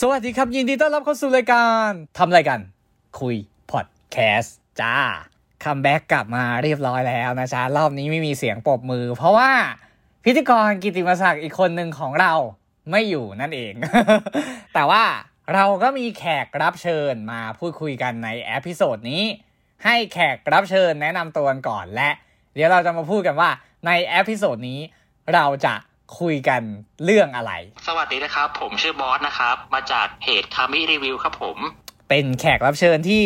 สวัสดีครับ ยินดีต้อนรับเข้าสู่รายการทำรายการคุยพอดแคสต์จ้า comeback กลับมาเรียบร้อยแล้วนะจ๊ะ รอบนี้ไม่มีเสียงปรบมือ เพราะว่าพิธีกรกิติมศักดิ์อีกคนหนึ่งของเราไม่อยู่นั่นเอง แต่ว่าเราก็มีแขกรับเชิญมาพูดคุยกันใน episode นี้ ให้แขกรับเชิญแนะนำตัวกันก่อนและ เดี๋ยวเราจะมาพูดกันว่าใน episode นี้เราจะ คุยกันเรื่องอะไร สวัสดีนะครับ ผมชื่อบอสนะครับ มาจากเพจคามิรีวิวครับผม เป็นแขกรับเชิญที่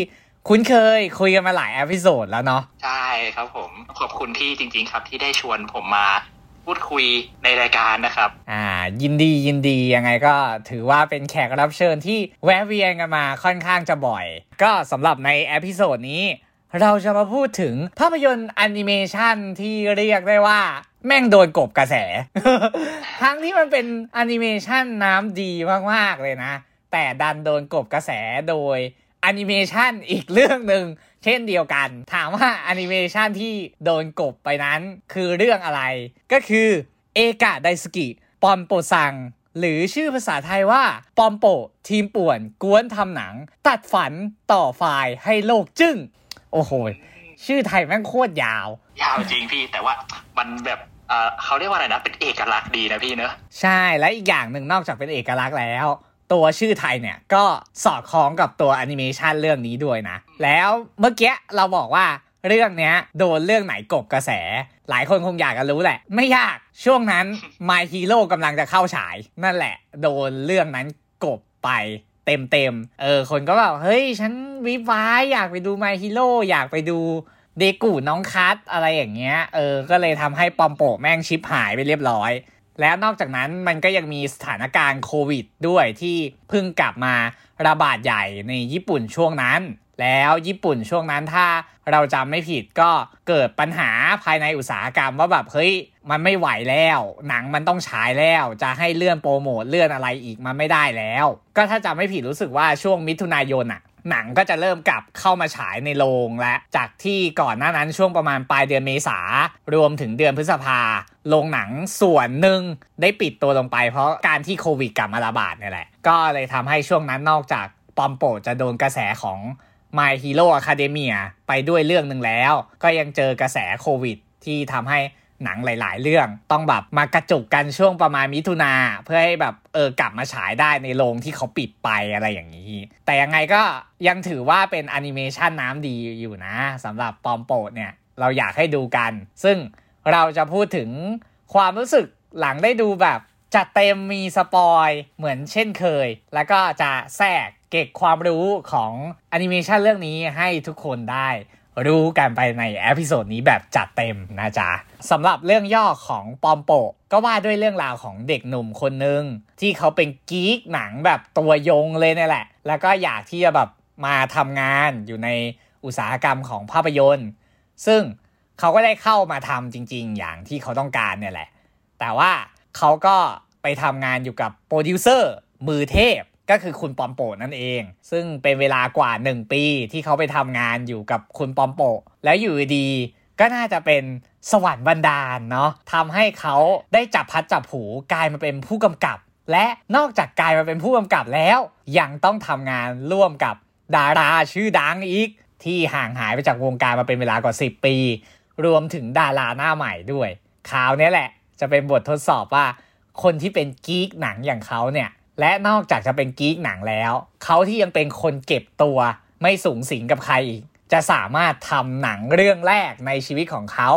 คุ้นเคยคุยกันมาหลาย episode แล้วเนาะใช่ครับผม ขอบคุณที่จริง ๆ ครับที่ได้ชวนผมมาพูดคุยในรายการนะครับ อ่า ยินดียินดียังไงก็ถือว่าเป็นแขกรับเชิญที่แวะเวียนกันมาค่อนข้างจะบ่อย ก็สำหรับใน episode นี้ เราจะมาพูดถึงภาพยนตร์แอนิเมชันที่เรียกได้ว่า แม่งโดนกลบกระแส ทั้งที่มันเป็นแอนิเมชันน้ำดีมากๆเลยนะ แต่ดันโดนกลบกระแสโดยแอนิเมชันอีกเรื่องหนึ่งเช่นเดียวกัน ถามว่าแอนิเมชันที่โดนกลบไปนั้นคือเรื่องอะไร ก็คือ映画大好きポンポさん หรือชื่อภาษาไทยว่า ปอมโปะ ทีมป่วน ก๊วนทำหนัง ตัดฝันต่อไฟล์ให้โลกจึ้ง โอ้โห ชื่อไทยแม่งโคตรยาว ยาวจริงพี่แต่ว่ามันแบบ เอ่อเขาเรียกว่าอะไรนะเป็นเอกลักษณ์ดีนะพี่เนอะใช่และอีกอย่างหนึ่งนอกจากเป็นเอกลักษณ์แล้ว ตัวชื่อไทยเนี่ยก็สอดคล้องกับตัวแอนิเมชันเรื่องนี้ด้วยนะ แล้วเมื่อกี้เราบอกว่าเรื่องเนี้ยโดนเรื่องไหนกบกระแส หลายคนคงอยากจะรู้แหละ ไม่ยากช่วงนั้น My Hero กำลังจะเข้าฉาย นั่นแหละ โดนเรื่องนั้นกบไปเต็มเต็มๆเออคนก็แบบเฮ้ย ฉันวิบวายอยากไปดู My Hero อยากไปดู เดกูน้องคัทอะไรอย่างเงี้ย เออ ก็เลยทำให้ปอมโปะแม่งชิปหายไปเรียบร้อย แล้วนอกจากนั้นมันก็ยังมีสถานการณ์โควิดด้วยที่เพิ่งกลับมาระบาดใหญ่ในญี่ปุ่นช่วงนั้น แล้วญี่ปุ่นช่วงนั้นถ้าเราจำไม่ผิดก็เกิดปัญหาภายในอุตสาหกรรมว่าแบบเฮ้ยมันไม่ไหวแล้ว หนังมันต้องฉายแล้ว จะให้เลื่อนโปรโมทเลื่อนอะไรอีกมันไม่ได้แล้ว ก็ถ้าจำไม่ผิดรู้สึกว่าช่วงมิถุนายนอะ หนังก็จะเริ่มกลับเข้ามาฉายในโรงและ จากที่ก่อนหน้านั้นช่วงประมาณปลายเดือนเมษารวมถึงเดือนพฤษภาโรงหนังส่วนหนึ่งได้ปิดตัวลงไป เพราะการที่โควิดกลับมาระบาดเนี่ยแหละ ก็เลยทำให้ช่วงนั้นนอกจากปอมโปจะโดนกระแสของ My Hero Academia ไปด้วยเรื่องหนึ่งแล้ว ก็ยังเจอกระแสโควิดที่ทำให้ หนังหลาย ๆ เรื่อง ต้องแบบมากระจุกกันช่วงประมาณมิถุนาเพื่อให้แบบเออกลับมาฉายได้ในโรงที่เขาปิดไปอะไรอย่างนี้ แต่ยังไงก็ยังถือว่าเป็นแอนิเมชันน้ำดีอยู่นะสำหรับปอมโปดเนี่ยเราอยากให้ดูกัน ซึ่งเราจะพูดถึงความรู้สึกหลังได้ดูแบบจัดเต็มมีสปอยเหมือนเช่นเคย แล้วก็จะแทรกเก็บความรู้ของแอนิเมชันเรื่องนี้ให้ทุกคนได้ รู้กันไปใน episode นี้แบบจัดเต็มนะจ๊ะสำหรับเรื่องย่อของปอมโปะก็ว่าด้วยเรื่องราวของเด็กหนุ่มคนหนึ่งที่เขาเป็น geek หนังแบบตัวยงเลยเนี่ยแหละ แล้วก็อยากที่จะแบบมาทำงานอยู่ในอุตสาหกรรมของภาพยนตร์ ซึ่งเขาก็ได้เข้ามาทำจริง ๆ อย่างที่เขาต้องการเนี่ยแหละ แต่ว่าเขาก็ไปทำงานอยู่กับโปรดิวเซอร์มือเทพ ก็คือคุณปอมโปนั่นเอง ซึ่งเป็นเวลากว่า 1 ปีที่เขาไปทำงานอยู่กับคุณปอมโป แล้วอยู่ดีก็น่าจะเป็นสวรรค์บันดาลเนาะทำให้เขาได้จับพลัดจับผลูกลายมาเป็นผู้กำกับ และนอกจากกลายมาเป็นผู้กำกับแล้ว ยังต้องทำงานร่วมกับดาราชื่อดังอีก ที่ห่างหายไปจากวงการมาเป็นเวลากว่า 10 ปี รวมถึงดาราหน้าใหม่ด้วยคราวนี้แหละ จะเป็นบททดสอบว่า คนที่เป็นกีกหนังอย่างเขาเนี่ย และนอกจากจะเป็นกีกหนังแล้ว เขาที่ยังเป็นคนเก็บตัว ไม่สูงสิงกับใครอีก จะสามารถทำหนังเรื่องแรกในชีวิตของเขา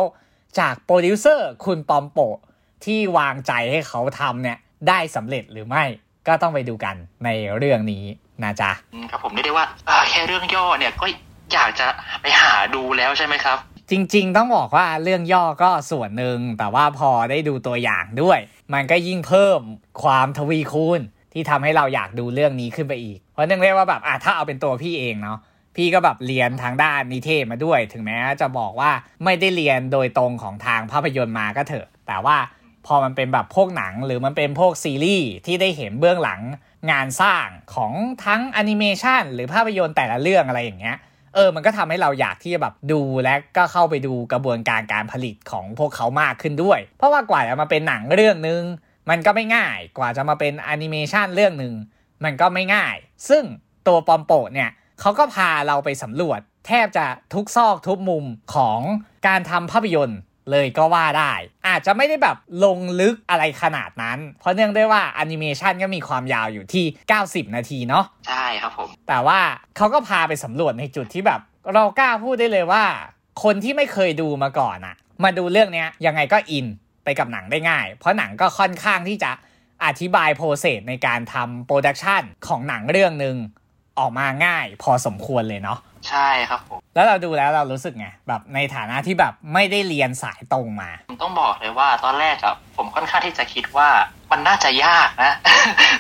จากโปรดิวเซอร์คุณปอมโปะที่วางใจให้เขาทำเนี่ยได้สำเร็จหรือไม่ก็ต้องไปดูกันในเรื่องนี้นะจ๊ะอืมครับผมเรียกได้ว่าเอ่อแค่เรื่องย่อเนี่ยก็อยากจะไปหาดูแล้วใช่ไหมครับ จริง ๆ ต้องบอกว่าเรื่องย่อก็ส่วนหนึ่งแต่ว่าพอได้ดูตัวอย่างด้วย มันก็ยิ่งเพิ่มความทวีคูณ ที่ทำให้เราอยากดูเรื่องนี้ขึ้นไปอีก เพราะเนื่องเรียกว่าแบบอะถ้าเอาเป็นตัวพี่เองเนาะพี่ก็แบบเรียนทางด้านนิเทศมาด้วย ถึงแม้จะบอกว่าไม่ได้เรียนโดยตรงของทางภาพยนตร์มาก็เถอะ แต่ว่าพอมันเป็นแบบพวกหนังหรือมันเป็นพวกซีรีส์ที่ได้เห็นเบื้องหลังงานสร้างของทั้งแอนิเมชันหรือภาพยนตร์แต่ละเรื่องอะไรอย่างเงี้ยเออ มันก็ทำให้เราอยากที่จะแบบดูและก็เข้าไปดูกระบวนการการผลิตของพวกเขามากขึ้นด้วย เพราะว่ากว่าจะมาเป็นหนังเรื่องหนึ่ง มันก็ไม่ง่ายกว่าจะมาเป็นแอนิเมชันเรื่องหนึ่งมันก็ไม่ง่าย ซึ่งตัวปอมโปเนี่ยเขาก็พาเราไปสำรวจ แทบจะทุกซอกทุกมุมของการทำภาพยนตร์เลยก็ว่าได้ อาจจะไม่ได้แบบลงลึกอะไรขนาดนั้น เพราะเนื่องด้วยว่าแอนิเมชันก็มีความยาวอยู่ที่ 90 นาทีเนาะใช่ครับผม แต่ว่าเขาก็พาไปสำรวจในจุดที่แบบ เรากล้าพูดได้เลยว่า คนที่ไม่เคยดูมาก่อนอะมาดูเรื่องเนี้ยยังไงก็อิน ไปกับหนังได้ง่าย เพราะหนังก็ค่อนข้างที่จะอธิบาย process ในการทำ production ของหนังเรื่องหนึ่งออกมาง่ายพอสมควรเลยเนาะใช่ครับผม แล้วเราดูแล้วเรารู้สึกไงแบบในฐานะที่แบบไม่ได้เรียนสายตรงมา ผมต้องบอกเลยว่าตอนแรกอะผมค่อนข้างที่จะคิดว่ามันน่าจะยากนะ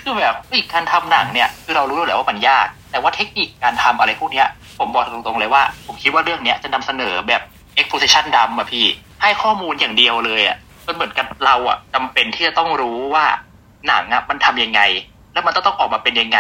คือแบบอีกการทำหนังเนี่ยคือเรารู้อยู่แล้วว่ามันยาก แต่ว่าเทคนิคการทำอะไรพวกเนี้ย ผมบอกตรงๆเลยว่า ผมคิดว่าเรื่องเนี้ยจะนำเสนอแบบ exposition ดำอะพี่ ให้ข้อมูลอย่างเดียวเลยอะ มันเหมือนกับเราอะจำเป็นที่จะต้องรู้ว่าหนังอะมันทำยังไง แล้วมันต้องต้องออกมาเป็นยังไง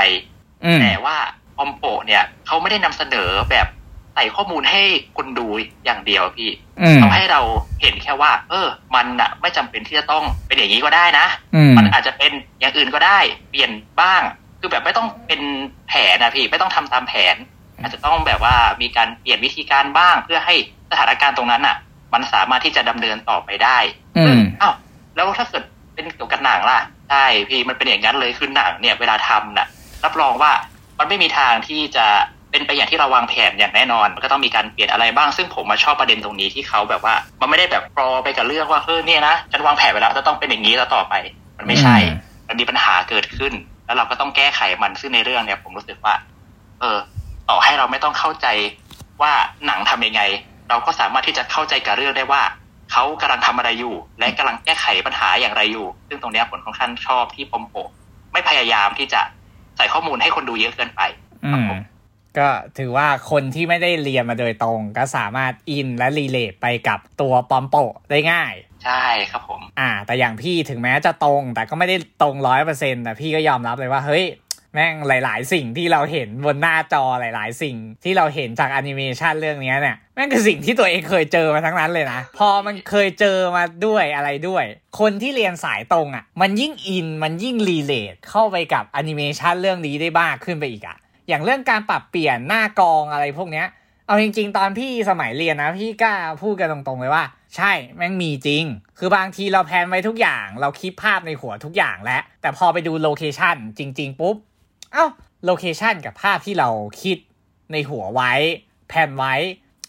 อืมแต่ว่าออมโปเนี่ยเขาไม่ได้นำเสนอแบบใส่ข้อมูลให้คนดูอย่างเดียวพี่อืมทำให้เราเห็นแค่ว่า เออ มันอะไม่จำเป็นที่จะต้องเป็นอย่างนี้ก็ได้นะอืมมันอาจจะเป็นอย่างอื่นก็ได้ เปลี่ยนบ้าง คือแบบไม่ต้องเป็นแผนนะพี่ไม่ต้องทำตามแผน อาจจะต้องแบบว่ามีการเปลี่ยนวิธีการบ้างเพื่อให้สถานการณ์ตรงนั้นอะ มันสามารถที่จะดำเนินต่อไปได้ อืมอ้าวแล้วถ้าเกิดเป็นเกี่ยวกับหนังล่ะใช่พี่มันเป็นอย่างนั้นเลยคือหนังเนี่ย เวลาทำน่ะ รับรองว่ามันไม่มีทางที่จะเป็นไปอย่างที่เราวางแผนอย่างแน่นอนมันก็ต้องมีการเปลี่ยนอะไรบ้างซึ่งผมมาชอบประเด็นตรงนี้ที่เขาแบบว่า มันไม่ได้แบบรอไปกับเรื่องว่าเฮ้ยเนี่ยนะฉันวางแผนไว้แล้วจะต้องเป็นอย่างนี้แล้วต่อไป มันไม่ใช่อืมมันมีปัญหาเกิดขึ้น แล้วเราก็ต้องแก้ไขมันซึ่งในเรื่องเนี่ย ผมรู้สึกว่า เออ ต่อให้เราไม่ต้องเข้าใจว่าหนังทำยังไง เราก็สามารถที่จะเข้าใจกับเรื่องได้ว่าเขากำลังทำอะไรอยู่ และกำลังแก้ไขปัญหาอย่างไรอยู่ ซึ่งตรงเนี้ยผมค่อนข้างชอบที่ปอมโปะไม่พยายามที่จะใส่ข้อมูลให้คนดูเยอะเกินไปอืมก็ถือว่าคนที่ไม่ได้เรียนมาโดยตรงก็สามารถอินและ relate ไปกับตัวปอมโปะได้ง่าย ใช่ครับผม อ่า แต่อย่างพี่ถึงแม้จะตรง แต่ก็ไม่ได้ตรงร้อยเปอร์เซ็นต์แต่พี่ก็ยอมรับเลยว่า เฮ้ย แม่งหลาย ๆ สิ่งที่เราเห็นบนหน้าจอหลาย ๆ สิ่งที่เราเห็นจากแอนิเมชันเรื่องนี้เนี่ยแม่งคือสิ่งที่ตัวเองเคยเจอมาทั้งนั้นเลยนะ พอมันเคยเจอมาด้วยอะไรด้วย คนที่เรียนสายตรงอะ่ะ มันยิ่งอินมันยิ่ง relate เข้าไปกับแอนิเมชันเรื่องนี้ได้มากขึ้นไปอีกอะ่ะ อย่างเรื่องการปรับเปลี่ยนหน้ากองอะไรพวกเนี้ยเอาจริง ๆ ตอนพี่สมัยเรียนนะ พี่กล้าพูดกันตรงๆเลยว่า ใช่แม่งมีจริง คือบางทีเรา plan ไว้ทุกอย่าง เราคิดภาพในหัวทุกอย่างแล้วแต่พอไปดู location จริง ๆ ปุ๊บ เอ้า location กับภาพที่เราคิดในหัวไว้ plan ไว้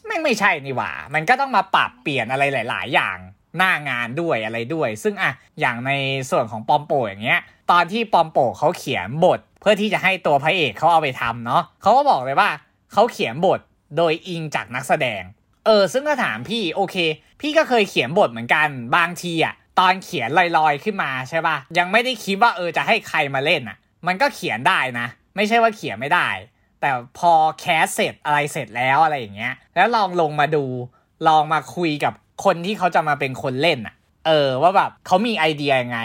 แม่งไม่ใช่นี่หว่า มันก็ต้องมาปรับเปลี่ยนอะไรหลาย ๆ อย่างหน้างานด้วยอะไรด้วย ซึ่งอะอย่างในส่วนของปอมโปอย่างเงี้ย ตอนที่ปอมโปเขาเขียนบท เพื่อที่จะให้ตัวพระเอกเขาเอาไปทำเนาะเขาก็บอกเลยว่าเขาเขียนบทโดยอิงจากนักแสดง เออ ซึ่งก็ถามพี่โอเค พี่ก็เคยเขียนบทเหมือนกันบางทีอะตอนเขียนลอยๆขึ้นมาใช่ป่ะยังไม่ได้คิดว่าเออจะให้ใครมาเล่นอะ มันก็เขียนได้นะ ไม่ใช่ว่าเขียนไม่ได้ แต่พอแคสเสร็จอะไรเสร็จแล้วอะไรอย่างเงี้ย แล้วลองลงมาดู ลองมาคุยกับคนที่เขาจะมาเป็นคนเล่นอะเออว่าแบบเขามีไอเดียยังไง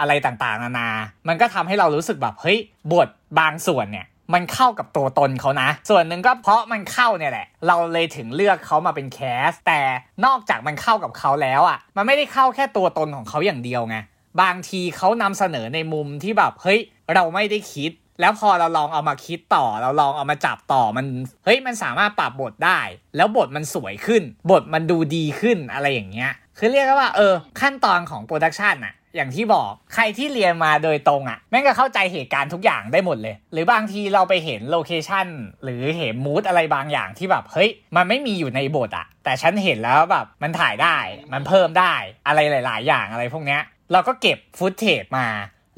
อะไรต่างๆนานา มันก็ทำให้เรารู้สึกแบบเฮ้ยบทบางส่วนเนี่ยมันเข้ากับตัวตนเขานะ ส่วนหนึ่งก็เพราะมันเข้าเนี่ยแหละ เราเลยถึงเลือกเขามาเป็นแคส แต่นอกจากมันเข้ากับเขาแล้วอะ่ะ มันไม่ได้เข้าแค่ตัวตนของเขาอย่างเดียวไง บางทีเขานำเสนอในมุมที่แบบเฮ้ย เราไม่ได้คิด แล้วพอเราลองเอามาคิดต่อ เราลองเอามาจับต่อมันเฮ้ยมันสามารถปรับบทได้ แล้วบทมันสวยขึ้น บทมันดูดีขึ้นอะไรอย่างเงี้ยคือเรียกว่าเออ ขั้นตอนของ production อะอย่างที่บอกใครที่เรียนมาโดยตรงอะแม่งก็เข้าใจเหตุการณ์ทุกอย่างได้หมดเลย หรือบางทีเราไปเห็น location หรือเห็น mood อะไรบางอย่างที่แบบเฮ้ย มันไม่มีอยู่ในบทอะแต่ฉันเห็นแล้วแบบมันถ่ายได้ มันเพิ่มได้อะไรหลาย ๆ อย่างอะไรพวกเนี้ยเราก็เก็บ footage มา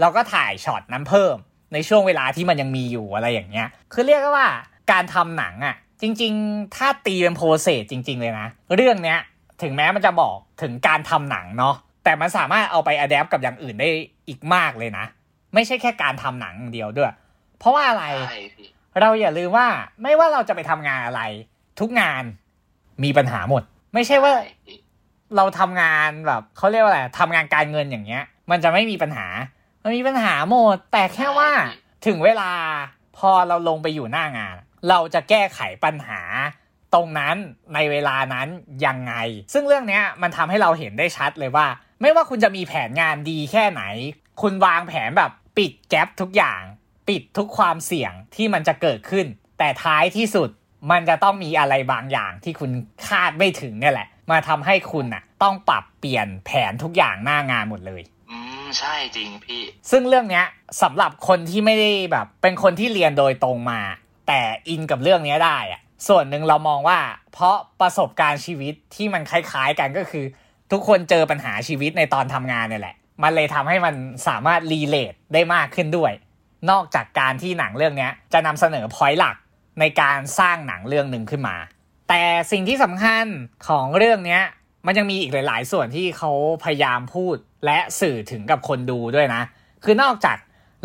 เราก็ถ่ายช็อตนั้นเพิ่ม ในช่วงเวลาที่มันยังมีอยู่อะไรอย่างเงี้ย คือเรียกได้ว่าการทำหนังอะ่ะ จริง ๆ ถ้าตีเป็นโปรเซสจริง ๆ เลยนะ เรื่องเนี้ยถึงแม้มันจะบอกถึงการทำหนังเนาะแต่มันสามารถเอาไปอัดแอปกับอย่างอื่นได้อีกมากเลยนะ ไม่ใช่แค่การทำหนังอย่างเดียวด้วย เพราะว่าอะไรใช่พี่เราอย่าลืมว่าไม่ว่าเราจะไปทำงานอะไร ทุกงานมีปัญหาหมด ไม่ใช่ว่าใช่พี่เราทำงานแบบเขาเรียกว่าอะไรทำงานการเงินอย่างเงี้ย มันจะไม่มีปัญหา มันมีปัญหาหมด แต่แค่ว่าถึงเวลาพอเราลงไปอยู่หน้างาน เราจะแก้ไขปัญหาตรงนั้นในเวลานั้นยังไง ซึ่งเรื่องเนี้ยมันทำให้เราเห็นได้ชัดเลยว่า ไม่ว่าคุณจะมีแผนงานดีแค่ไหน คุณวางแผนแบบปิดแก๊ปทุกอย่าง ปิดทุกความเสี่ยงที่มันจะเกิดขึ้น แต่ท้ายที่สุดมันจะต้องมีอะไรบางอย่างที่คุณคาดไม่ถึงเนี่ยแหละ มาทำให้คุณน่ะต้องปรับเปลี่ยนแผนทุกอย่างหน้างานหมดเลยอืม ใช่จริงพี่ ซึ่งเรื่องเนี้ยสำหรับคนที่ไม่ได้แบบ เป็นคนที่เรียนโดยตรงมา แต่อินกับเรื่องเนี้ยได้อะส่วนหนึ่งเรามองว่า เพราะประสบการณ์ชีวิตที่มันคล้ายๆกันก็คือ ทุกคนเจอปัญหาชีวิตในตอนทำงานเนี่ยแหละ มันเลยทำให้มันสามารถรีเลทได้มากขึ้นด้วย นอกจากการที่หนังเรื่องนี้จะนำเสนอพอยต์หลักในการสร้างหนังเรื่องหนึ่งขึ้นมา แต่สิ่งที่สำคัญของเรื่องนี้มันยังมีอีกหลาย ๆ ส่วนที่เขาพยายามพูด และสื่อถึงกับคนดูด้วยนะ คือนอกจาก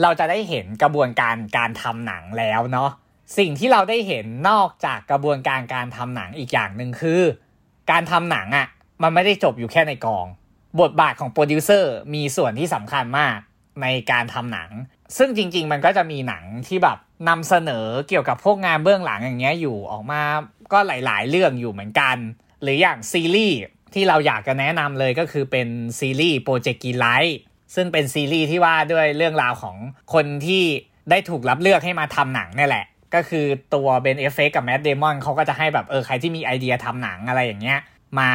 เราจะได้เห็นกระบวนการการทำหนังแล้วเนาะสิ่งที่เราได้เห็นนอกจากกระบวนการการทำหนังอีกอย่างหนึ่งคือ การทำหนังอะ่ะมันไม่ได้จบอยู่แค่ในกอง บทบาทของโปรดิวเซอร์มีส่วนที่สำคัญมากในการทำหนัง ซึ่งจริง ๆ มันก็จะมีหนังที่แบบนำเสนอเกี่ยวกับพวกงานเบื้องหลังอย่างเงี้ยอยู่ออกมาก็หลาย ๆ เรื่องอยู่เหมือนกัน หรืออย่างซีรีส์ ที่เราอยากจะแนะนำเลยก็คือเป็นซีรีส์ Project Greenlight ซึ่งเป็นซีรีส์ที่ว่าด้วยเรื่องราวของคนที่ได้ถูกรับเลือกให้มาทำหนังนี่แหละ ก็คือตัว Ben Affleck กับ Matt Damon เขาก็จะให้แบบเออใครที่มีไอเดียทำหนังอะไรอย่างเงี้ยมา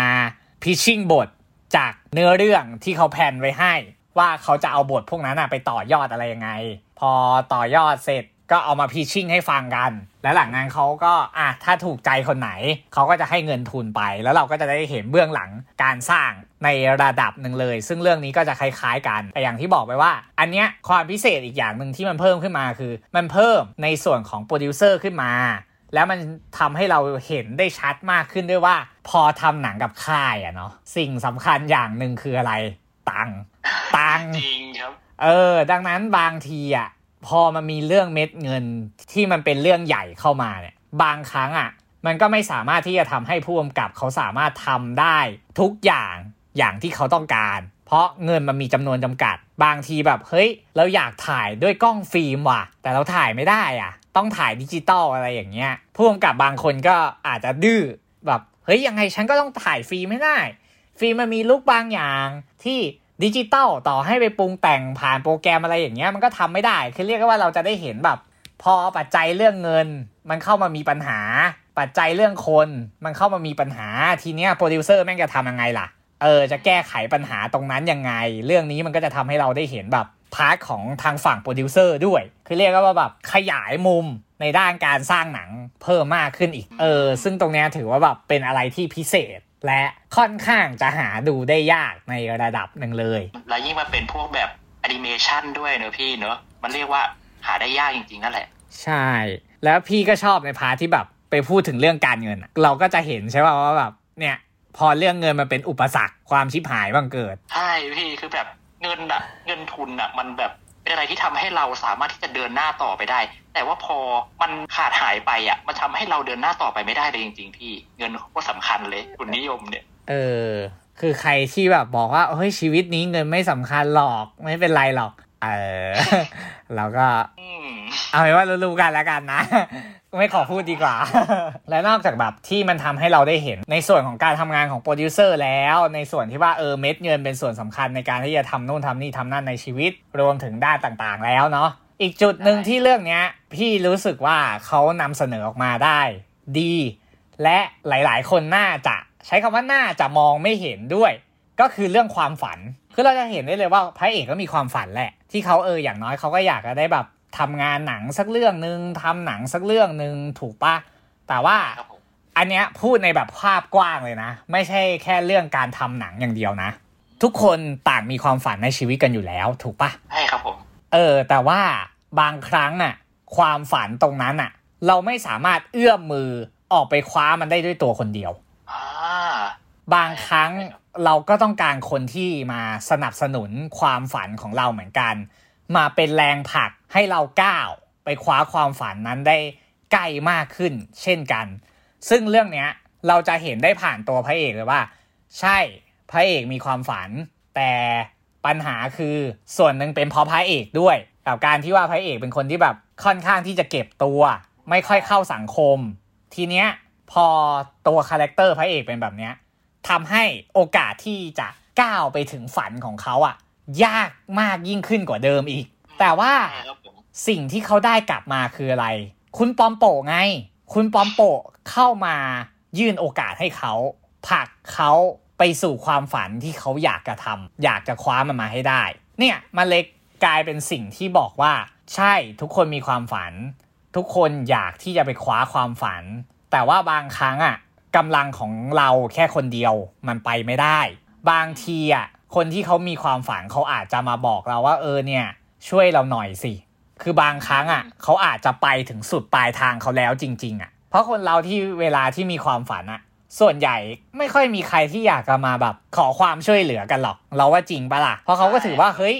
pitching บทจากเนื้อเรื่องที่เขา plan ไว้ให้ ว่าเขาจะเอาบทพวกนั้นไปต่อยอดอะไรยังไง พอต่อยอดเสร็จ ก็เอามา pitching ให้ฟังกัน แล้วหลังจากนั้นเขาก็อะถ้าถูกใจคนไหน เขาก็จะให้เงินทุนไป แล้วเราก็จะได้เห็นเบื้องหลังการสร้างในระดับหนึ่งเลย ซึ่งเรื่องนี้ก็จะคล้ายๆกัน แต่อย่างที่บอกไปว่า อันเนี้ยความพิเศษอีกอย่างหนึ่งที่มันเพิ่มขึ้นมาคือ มันเพิ่มในส่วนของโปรดิวเซอร์ขึ้นมา แล้วมันทำให้เราเห็นได้ชัดมากขึ้นด้วยว่า พอทำหนังกับค่ายอะเนาะสิ่งสำคัญอย่างหนึ่งคืออะไรตังค์ตังค์จริงครับเออ ดังนั้นบางทีอะ พอมันมีเรื่องเม็ดเงินที่มันเป็นเรื่องใหญ่เข้ามาเนี่ยบางครั้งอะมันก็ไม่สามารถที่จะทำให้ผู้กำกับเขาสามารถทำได้ทุกอย่างอย่างที่เขาต้องการ เพราะเงินมันมีจำนวนจำกัด บางทีแบบเฮ้ยเราอยากถ่ายด้วยกล้องฟิล์มว่ะ แต่เราถ่ายไม่ได้อะ ต้องถ่ายดิจิตอลอะไรอย่างเงี้ยผู้กำกับบางคนก็อาจจะดื้อแบบเฮ้ยยังไงฉันก็ต้องถ่ายฟิล์มให้ได้ ฟิล์มมันมี look บางอย่างที่ ดิจิตอลต่อให้ไปปรุงแต่งผ่านโปรแกรมอะไรอย่างเงี้ยมันก็ทำไม่ได้ คือเรียกว่าเราจะได้เห็นแบบ พอปัจจัยเรื่องเงิน มันเข้ามามีปัญหา ปัจจัยเรื่องคน มันเข้ามามีปัญหาทีเนี้ยโปรดิวเซอร์แม่งจะทำยังไงล่ะเออจะแก้ไขปัญหาตรงนั้นยังไง เรื่องนี้มันก็จะทำให้เราได้เห็นแบบ part ของทางฝั่งโปรดิวเซอร์ด้วย คือเรียกว่าแบบขยายมุมในด้านการสร้างหนังเพิ่มมากขึ้นอีก เออ ซึ่งตรงเนี้ยถือว่าแบบเป็นอะไรที่พิเศษ และค่อนข้างจะหาดูได้ยากในระดับหนึ่งเลย แล้วยิ่งมาเป็นพวกแบบแอนิเมชันด้วยเนอะพี่เนอะมันเรียกว่าหาได้ยากจริงๆนั่นแหละ ใช่ แล้วพี่ก็ชอบใน part ที่แบบไปพูดถึงเรื่องการเงินอะเราก็จะเห็นใช่ป่ะว่าแบบเนี่ยพอเรื่องเงินมันเป็นอุปสรรคความชิบหายบังเกิด ใช่พี่คือแบบเงินอะเงินทุนอะมันแบบ เป็นอะไรที่ทำให้เราสามารถที่จะเดินหน้าต่อไปได้ แต่ว่าพอมันขาดหายไปอะมันทำให้เราเดินหน้าต่อไปไม่ได้เลยจริงๆพี่เงินก็สำคัญเลยทุนนิยมเนี่ย เออ คือใครที่แบบบอกว่าเฮ้ยชีวิตนี้เงินไม่สำคัญหรอกไม่เป็นไรหรอก เออ เราก็อืมเอาเป็นว่ารู้ๆกันแล้วกันนะ ไม่ขอพูดดีกว่า และนอกจากแบบที่มันทำให้เราได้เห็นในส่วนของการทำงานของโปรดิวเซอร์แล้ว ในส่วนที่ว่าเออเม็ดเงินเป็นส่วนสำคัญในการที่จะทำนู่นทำนี่ทำนั่นในชีวิต รวมถึงด้านต่างๆ แล้วเนาะอีกจุดหนึ่งที่เรื่องเนี้ย พี่รู้สึกว่าเขานำเสนอออกมาได้ดี และหลายๆ คนน่าจะใช้คำว่าน่าจะมองไม่เห็นด้วย ก็คือเรื่องความฝันคือเราจะเห็นได้เลยว่าพระเอกก็มีความฝันแหละ ที่เขาเอออย่างน้อยเขาก็อยากจะได้แบบ ทำงานหนังสักเรื่องหนึ่งทำหนังสักเรื่องหนึ่งถูกปะแต่ว่าครับผมอันเนี้ยพูดในแบบภาพกว้างเลยนะ ไม่ใช่แค่เรื่องการทำหนังอย่างเดียวนะ ทุกคนต่างมีความฝันในชีวิตกันอยู่แล้ว ถูกปะใช่ครับผม เออ แต่ว่าบางครั้งอะ ความฝันตรงนั้นอะ เราไม่สามารถเอื้อมมือออกไปคว้ามันได้ด้วยตัวคนเดียวอ่าบางครั้งเราก็ต้องการคนที่มาสนับสนุนความฝันของเราเหมือนกัน มาเป็นแรงผลักให้เราก้าวไปคว้าความฝันนั้นได้ใกล้มากขึ้น เช่นกัน ซึ่งเรื่องเนี้ยเราจะเห็นได้ผ่านตัวพระเอกเลยว่า ใช่พระเอกมีความฝัน แต่ปัญหาคือส่วนหนึ่งเป็นเพราะพระเอกด้วยกับการที่ว่าพระเอกเป็นคนที่แบบค่อนข้างที่จะเก็บตัว ไม่ค่อยเข้าสังคม ทีเนี้ยพอตัว character พระเอกเป็นแบบเนี้ยทำให้โอกาสที่จะก้าวไปถึงฝันของเขาอะ ยากมากยิ่งขึ้นกว่าเดิมอีก แต่ว่าใช่ครับผมสิ่งที่เขาได้กลับมาคืออะไร คุณปอมโปะไง คุณปอมโปะเข้ามายื่นโอกาสให้เขาผลักเขาไปสู่ความฝันที่เขาอยากจะทำอยากจะคว้ามันมาให้ได้ เนี่ยมันเลยกลายเป็นสิ่งที่บอกว่า ใช่ทุกคนมีความฝัน ทุกคนอยากที่จะไปคว้าความฝัน แต่ว่าบางครั้งอะกำลังของเราแค่คนเดียวมันไปไม่ได้ บางทีอะ คนที่เขามีความฝันเขาอาจจะมาบอกเราว่า เออเนี่ย ช่วยเราหน่อยสิ คือบางครั้งอะเขาอาจจะไปถึงสุดปลายทางเขาแล้วจริง ๆอะ เพราะคนเราที่เวลาที่มีความฝันอะ ส่วนใหญ่ไม่ค่อยมีใครที่อยากจะมาแบบ ขอความช่วยเหลือกันหรอก เราว่าจริงปะล่ะ เพราะเขาก็ถือว่าเฮ้ย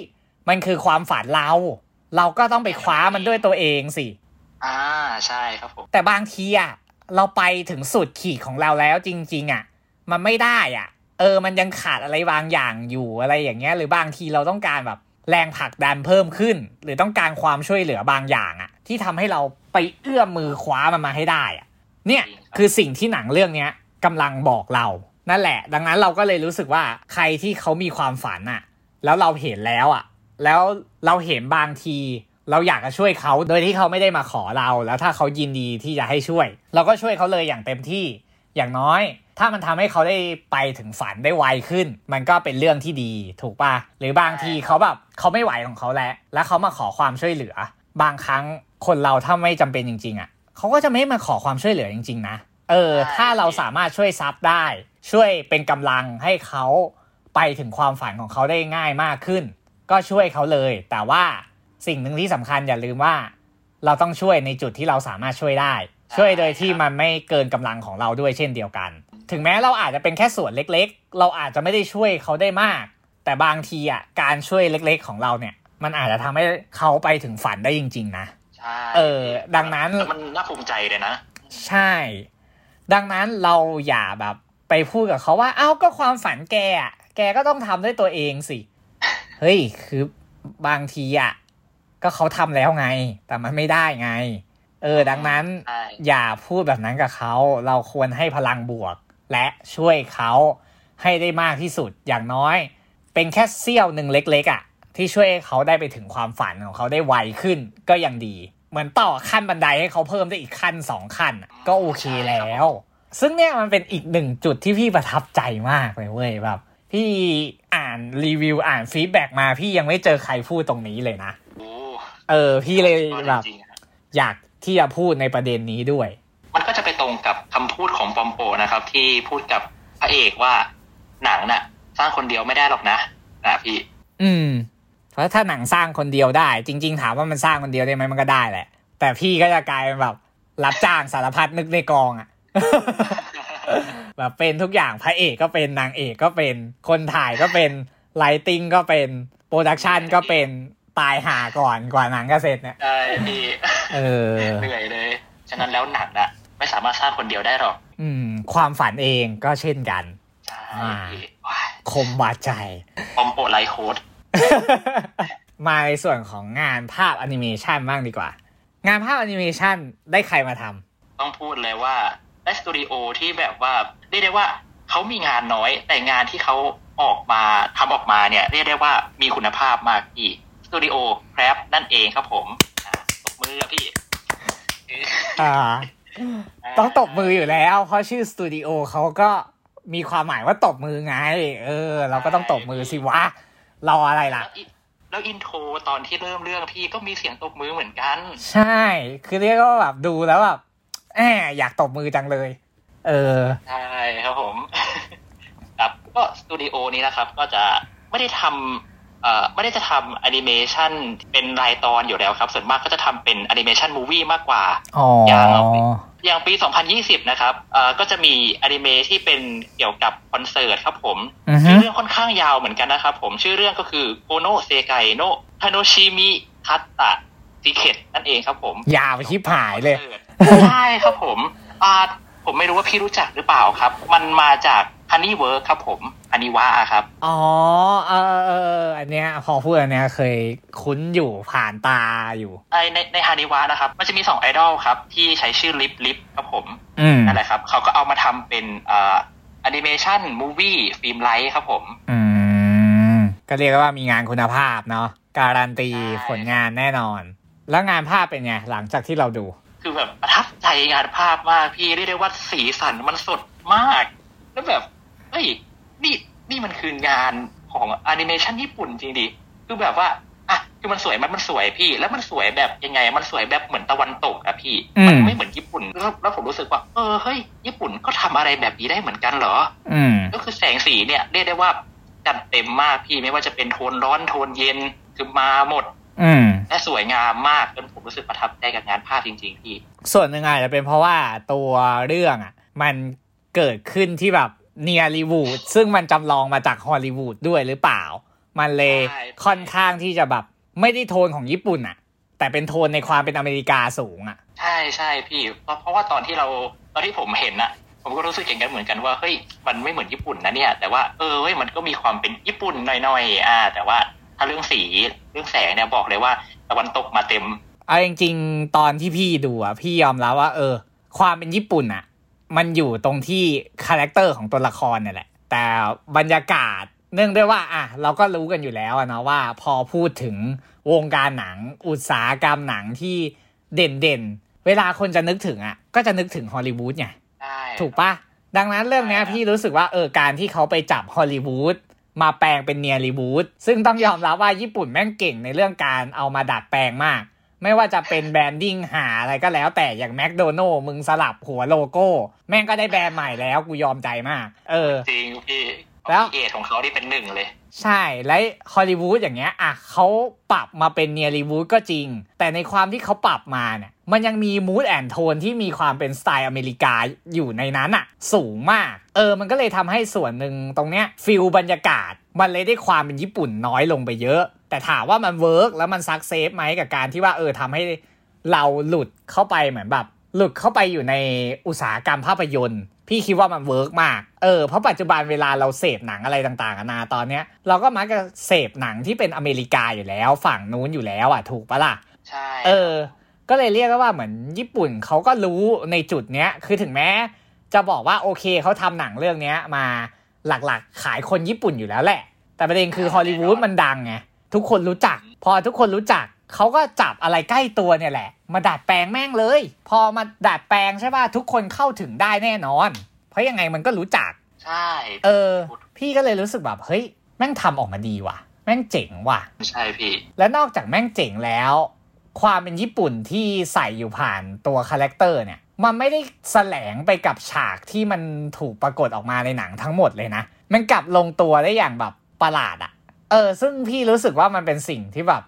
มันคือความฝันเรา เราก็ต้องไปคว้ามันด้วยตัวเองสิ อ่าใช่ครับผมแต่บางทีอะเราไปถึงสุดขีดของเราแล้วจริง ๆอะ มันไม่ได้อะ เออมันยังขาดอะไรบางอย่างอยู่อะไรอย่างเงี้ย หรือบางทีเราต้องการแบบแรงผลักดันเพิ่มขึ้น หรือต้องการความช่วยเหลือบางอย่างอะที่ทำให้เราไปเอื้อมมือคว้ามันมาให้ได้อะเนี่ยคือสิ่งที่หนังเรื่องเนี้ยกำลังบอกเรา นั่นแหละ ดังนั้นเราก็เลยรู้สึกว่าใครที่เขามีความฝันอะแล้วเราเห็นแล้วอะแล้วเราเห็นบางที เราอยากจะช่วยเขาโดยที่เขาไม่ได้มาขอเรา แล้วถ้าเขายินดีที่จะให้ช่วย เราก็ช่วยเขาเลยอย่างเต็มที่อย่างน้อย ถ้ามันทำให้เขาได้ไปถึงฝันได้ไวขึ้น มันก็เป็นเรื่องที่ดีถูกปะหรือบางทีเขาแบบเขาไม่ไหวของเขาแล้ว แล้วเขามาขอความช่วยเหลือ บางครั้งคนเราถ้าไม่จำเป็นจริง ๆอะเขาก็จะไม่มาขอความช่วยเหลือจริง ๆ นะเออ ถ้าเราสามารถช่วยซับได้ ช่วยเป็นกำลังให้เขาไปถึงความฝันของเขาได้ง่ายมากขึ้น ก็ช่วยเขาเลย แต่ว่าสิ่งหนึ่งที่สำคัญอย่าลืมว่า เราต้องช่วยในจุดที่เราสามารถช่วยได้ ช่วยโดยที่มันไม่เกินกำลังของเราด้วยเช่นเดียวกัน ถึงแม้เราอาจจะเป็นแค่ส่วนเล็ก ๆ เราอาจจะไม่ได้ช่วยเขาได้มาก แต่บางทีอะการช่วยเล็ก ๆ ของเราเนี่ย มันอาจจะทำให้เขาไปถึงฝันได้จริง ๆ นะใช่เออ ดังนั้นแล้วมันน่าภูมิใจเลยนะ ใช่ ดังนั้นเราอย่าแบบไปพูดกับเขาว่า เอ้าก็ความฝันแกอะแกก็ต้องทำด้วยตัวเองสิ เฮ้ย คือบางทีอะก็เขาทำแล้วไง แต่มันไม่ได้ไง เออ ดังนั้นใช่อย่าพูดแบบนั้นกับเขา เราควรให้พลังบวก และช่วยเขาให้ได้มากที่สุดอย่างน้อย เป็นแค่เสี้ยวหนึ่งเล็กๆอะ ที่ช่วยให้เขาได้ไปถึงความฝันของเขาได้ไวขึ้นก็ยังดี เหมือนต่อขั้นบันไดให้เขาเพิ่มได้อีกขั้นสองขั้นอะก็โอเคแล้ว ซึ่งเนี่ยมันเป็นอีกหนึ่งจุดที่พี่ประทับใจมากเลยเว้ยแบบพี่อ่านรีวิวอ่าน feedback มาพี่ยังไม่เจอใครพูดตรงนี้เลยนะโอ้เออ พี่เลยก็แบบจริงๆอะอยากที่จะพูดในประเด็นนี้ด้วย มันก็จะไปตรงกับ คำพูดของปอมโปนะครับ ที่พูดกับพระเอกว่าหนังน่ะ สร้างคนเดียวไม่ได้หรอกนะนะพี่ อืม เพราะถ้าหนังสร้างคนเดียวได้ จริง ๆ ถามว่ามันสร้างคนเดียวได้ไหมมันก็ได้แหละ แต่พี่ก็จะกลายเป็นแบบ รับจ้างสารพัดนึกในกองอะแบบเป็นทุกอย่างพระเอกก็เป็นนางเอกก็เป็นคนถ่ายก็เป็น lighting ก็เป็น production ก็เป็นตายห่าก่อนกว่าหนังจะเสร็จเนี่ยใช่พี่เออเหนื่อยเลย ฉะนั้นแล้วหนังน่ะ ไม่สามารถสร้างคนเดียวได้หรอก อืม ความฝันเองก็เช่นกันใช่อ่าพี่ว้ายคมบาดใจปอมโป life quoteมาในส่วนของงานภาพแอนิเมชันบ้างดีกว่า งานภาพแอนิเมชันได้ใครมาทำต้องพูดเลยว่าได้สตูดิโอที่แบบว่าเรียกได้ว่าเขามีงานน้อย แต่งานที่เขาออกมาทำออกมาเนี่ย เรียกได้ว่ามีคุณภาพมากพี่สตูดิโอ CLAP นั่นเองครับผมอะตบมือครับพี่อ่า ต้องตบมืออยู่แล้ว เพราะชื่อสตูดิโอเขาก็มีความหมายว่าตบมือไง เออ เราก็ต้องตบมือสิวะ รออะไรล่ะแล้วอิแล้ว introตอนที่เริ่มเรื่องพี่ก็มีเสียงตบมือเหมือนกัน ใช่ คือเรียกว่าแบบดูแล้วแบบแอบอยากตบมือจังเลย เออ ใช่ครับผม ครับก็สตูดิโอนี้นะครับ ก็จะไม่ได้ทำเอ่อ ไม่ได้จะทำแอนิเมชันเป็นรายตอนอยู่แล้วครับ ส่วนมากก็จะทำเป็นแอนิเมชัน movie มากกว่าอ๋ออย่างเอาไปอย่างปี 2020 นะครับเอ่อก็จะมีอนิเมะที่เป็นเกี่ยวกับคอนเสิร์ตครับผมอือฮึชื่อเรื่องค่อนข้างยาวเหมือนกันนะครับผม ชื่อเรื่องก็คือโ o โนเซไกโนทาโนชิมิคัตตะซิเคตนั่นเองครับผม ยาวชิบหายเลย ใช่ครับผมอ่าผมไม่รู้ว่าพี่รู้จักหรือเปล่าครับ มันมาจาก HoneyWorks ครับผมฮันนี่วะครับ อ๋อเออเออเอออันเนี้ย พอพูดอันเนี้ยเคยคุ้นอยู่ผ่านตาอยู่ในในในฮันนี่วะนะครับ มันจะมีสองไอดอลครับ ที่ใช้ชื่อลิฟลิฟครับผมอืมนั่นแหละครับ เขาก็เอามาทำเป็นอ่าแอนิเมชัน movie film ไลท์ครับผม อืม ก็เรียกว่ามีงานคุณภาพเนาะการันตีใช่ผลงานแน่นอน แล้วงานภาพเป็นไง หลังจากที่เราดู คือแบบประทับใจงานภาพมากพี่เรียกได้ว่าสีสันมันสดมาก แล้วแบบเฮ้ยนี่นี่มันคืองานของแอนิเมชันญี่ปุ่นจริงดิคือแบบว่าอะคือมันสวยมันมันสวยพี่ แล้วมันสวยแบบยังไง มันสวยแบบเหมือนตะวันตกอะพี่อืมมันไม่เหมือนญี่ปุ่นแล้วแล้วผมรู้สึกว่าเออเฮ้ยญี่ปุ่นก็ทำอะไรแบบนี้ได้เหมือนกันเหรอ อืมก็คือแสงสีเนี่ยเรียกได้ว่าจัดเต็มมากพี่ไม่ว่าจะเป็นโทนร้อนโทนเย็นคือมาหมด อืมและสวยงามมากจนผมรู้สึกประทับใจกับงานภาพจริง ๆ พี่ ส่วนหนึ่งอาจจะเป็นเพราะว่าตัวเรื่องอะ มันเกิดขึ้นที่แบบ เนียรีวูดซึ่งมันจำลองมาจากฮอลลีวูดด้วยหรือเปล่า มันเลยใช่ค่อนข้างที่จะแบบไม่ได้โทนของญี่ปุ่นอะแต่เป็นโทนในความเป็นอเมริกาสูงอะใช่ใช่พี่ เพราะเพราะว่าตอนที่เราตอนที่ผมเห็นอะผมก็รู้สึกอย่างนั้นเหมือนกันว่าเฮ้ยมันไม่เหมือนญี่ปุ่นนะเนี่ย แต่ว่าเออเฮ้ยมันก็มีความเป็นญี่ปุ่นหน่อยๆอ่า แต่ว่าถ้าเรื่องสีเรื่องแสงเนี่ยบอกเลยว่าตะวันตกมาเต็มเอาจริงๆตอนที่พี่ดูอะพี่ยอมรับว่า เออ ความเป็นญี่ปุ่นอะ มันอยู่ตรงที่ character ของตัวละครเนี่ยแหละ แต่บรรยากาศเนื่องด้วยว่าอะเราก็รู้กันอยู่แล้วอะเนาะว่าพอพูดถึงวงการหนัง อุตสาหกรรมหนังที่เด่นๆเวลาคนจะนึกถึงอะ ก็จะนึกถึงฮอลลีวูดไงใช่ถูกปะดังนั้นเรื่องเนี้ยใช่พี่รู้สึกว่าเออการที่เขาไปจับฮอลลีวูดมาแปลงเป็นเนียลีวูดซึ่งต้องยอมรับว่าญี่ปุ่นแม่งเก่งในเรื่องการเอามาดัดแปลงมาก ไม่ว่าจะเป็น branding ห่าอะไรก็แล้ว แต่อย่างแมคโดนัลมึงสลับหัวโลโก้ แม่งก็ได้แบรนด์ใหม่แล้วกูยอมใจมาก เออ จริงพี่แล้วเอทของเขาที่เป็นหนึ่งเลย ใช่ และฮอลลีวูดอย่างเงี้ยอะเขาปรับมาเป็นเนียลีวูดก็จริง แต่ในความที่เขาปรับมาเนี่ยมันยังมี mood and tone ที่มีความเป็นสไตล์อเมริกาอยู่ในนั้นอะสูงมาก เออ มันก็เลยทำให้ส่วนหนึ่งตรงเนี้ย feel บรรยากาศ มันเลยได้ความเป็นญี่ปุ่นน้อยลงไปเยอะ แต่ถามว่ามัน work แล้วมัน success ไหมกับการที่ว่าเออทำให้เราหลุดเข้าไปเหมือนแบบ หลุดเข้าไปอยู่ในอุตสาหกรรมภาพยนตร์ พี่คิดว่ามัน work มากเออเพราะปัจจุบันเวลาเราเสพหนังอะไรต่างๆนานาตอนเนี้ย เราก็มักจะเสพหนังที่เป็นอเมริกาอยู่แล้ว ฝั่งนู้นอยู่แล้วอะถูกปะล่ะใช่เออ ก็เลยเรียกได้ว่าเหมือนญี่ปุ่นเขาก็รู้ในจุดเนี้ยคือถึงแม้ จะบอกว่าโอเคเขาทำหนังเรื่องเนี้ยมาหลักๆ ขายคนญี่ปุ่นอยู่แล้วแหละ แต่ประเด็นคือฮอลลีวูดมันดังไง ทุกคนรู้จัก พอทุกคนรู้จักเขาก็จับอะไรใกล้ตัวเนี่ยแหละ มาดัดแปลงแม่งเลย พอมาดัดแปลงใช่ป่ะทุกคนเข้าถึงได้แน่นอน เพราะยังไงมันก็รู้จัก ใช่ เออ พี่ก็เลยรู้สึกแบบเฮ้ยแม่งทำออกมาดีว่ะ แม่งเจ๋งว่ะใช่พี่ และนอกจากแม่งเจ๋งแล้ว ความเป็นญี่ปุ่นที่ใส่อยู่ผ่านตัว character เนี่ยมันไม่ได้แสลงไปกับฉากที่มันถูกปรากฏออกมาในหนังทั้งหมดเลยนะ มันกลับลงตัวได้อย่างแบบประหลาดอะ เออ ซึ่งพี่รู้สึกว่ามันเป็นสิ่งที่แบบ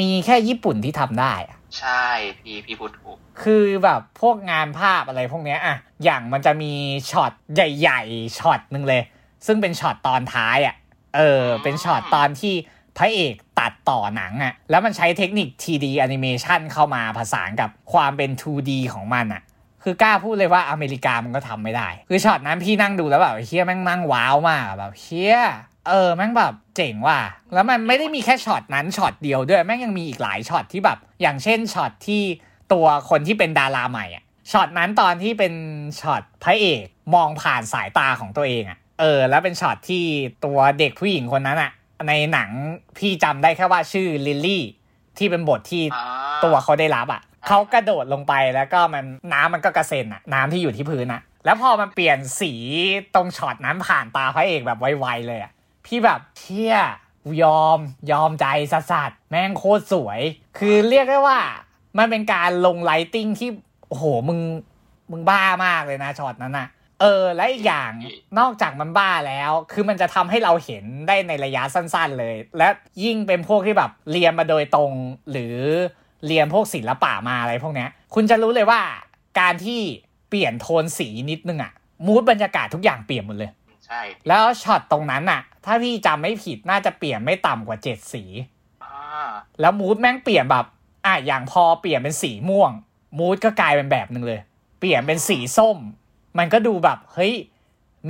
มีแค่ญี่ปุ่นที่ทำได้อะใช่พี่พี่พูดถูกคือแบบพวกงานภาพอะไรพวกเนี้ยอะอย่างมันจะมีช็อตใหญ่ๆช็อตหนึ่งเลย ซึ่งเป็นช็อตตอนท้ายอะเออ เป็นช็อตตอนที่พระเอกตัดต่อหนังอะแล้วมันใช้เทคนิค 3D animation เข้ามาผสานกับความเป็น 2D ของมันอะคือกล้าพูดเลยว่าอเมริกามันก็ทำไม่ได้ คือช็อตนั้นพี่นั่งดูแล้วแบบเหี้ยแม่งนั่ง wow มากอะแบบเหี้ย เออแม่งแบบเจ๋งว่ะ แล้วมันไม่ได้มีแค่ช็อตนั้นช็อตเดียวด้วย แม่งยังมีอีกหลายช็อตที่แบบ อย่างเช่นช็อตที่ตัวคนที่เป็นดาราใหม่อะช็อตนั้นตอนที่เป็นช็อตพระเอกมองผ่านสายตาของตัวเองอะเออ แล้วเป็นช็อตที่ตัวเด็กผู้หญิงคนนั้นอะในหนังพี่จำได้แค่ว่าชื่อลิลลี่ที่เป็นบทที่ตัวเขาได้รับอะเขากระโดดลงไปแล้วก็มันน้ำมันก็กระเซ็นอะ น้ำที่อยู่ที่พื้นอะ แล้วพอมันเปลี่ยนสีตรงช็อตนั้นผ่านตาพระเอกแบบไวๆเลยอะ พี่แบบเชี่ยกูยอมยอมใจสัสๆแม่งโคตรสวย คือเรียกได้ว่า มันเป็นการลง lighting ที่โอ้โหมึงมึงบ้ามากเลยนะช็อตนั้นอะเออ และอีกอย่างนอกจากมันบ้าแล้ว คือมันจะทำให้เราเห็นได้ในระยะสั้นๆเลย และยิ่งเป็นพวกที่แบบเรียนมาโดยตรง หรือเรียนพวกศิลปะมาอะไรพวกเนี้ย คุณจะรู้เลยว่าการที่เปลี่ยนโทนสีนิดนึงอะมูดบรรยากาศทุกอย่างเปลี่ยนหมดเลย ใช่ แล้วช็อตตรงนั้นอะถ้าพี่จำไม่ผิดน่าจะเปลี่ยนไม่ต่ำกว่าเจ็ดสีอ่าแล้วมูดแม่งเปลี่ยนแบบอะอย่างพอเปลี่ยนเป็นสีม่วง มูดก็กลายเป็นแบบหนึ่งเลย เปลี่ยนเป็นสีส้ม มันก็ดูแบบเฮ้ย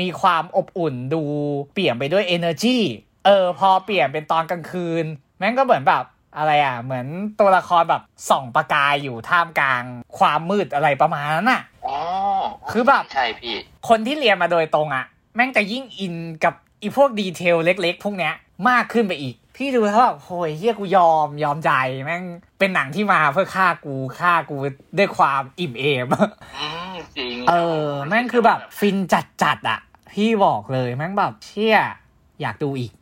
มีความอบอุ่นดูเปลี่ยนไปด้วย energy เออ พอเปลี่ยนเป็นตอนกลางคืน แม่งก็เหมือนแบบอะไรอะ เหมือนตัวละครแบบส่องประกายอยู่ท่ามกลาง ความมืดอะไรประมาณนั้นอะอ๋อคือแบบใช่พี่ คนที่เรียนมาโดยตรงอะแม่งจะยิ่งอินกับ อีพวกดีเทลเล็ก ๆ พวกเนี้ยมากขึ้นไปอีก พี่ดูแล้วแบบโหยเฮียกูยอมยอมใจแม่งเป็นหนังที่มาเพื่อฆ่ากูฆ่ากูด้วยความอิ่มเอมอืมจริงเออ แม่งคือแบบฟินจัดจัดๆอะพี่บอกเลยแม่งแบบเชี่ยอยากดูอีก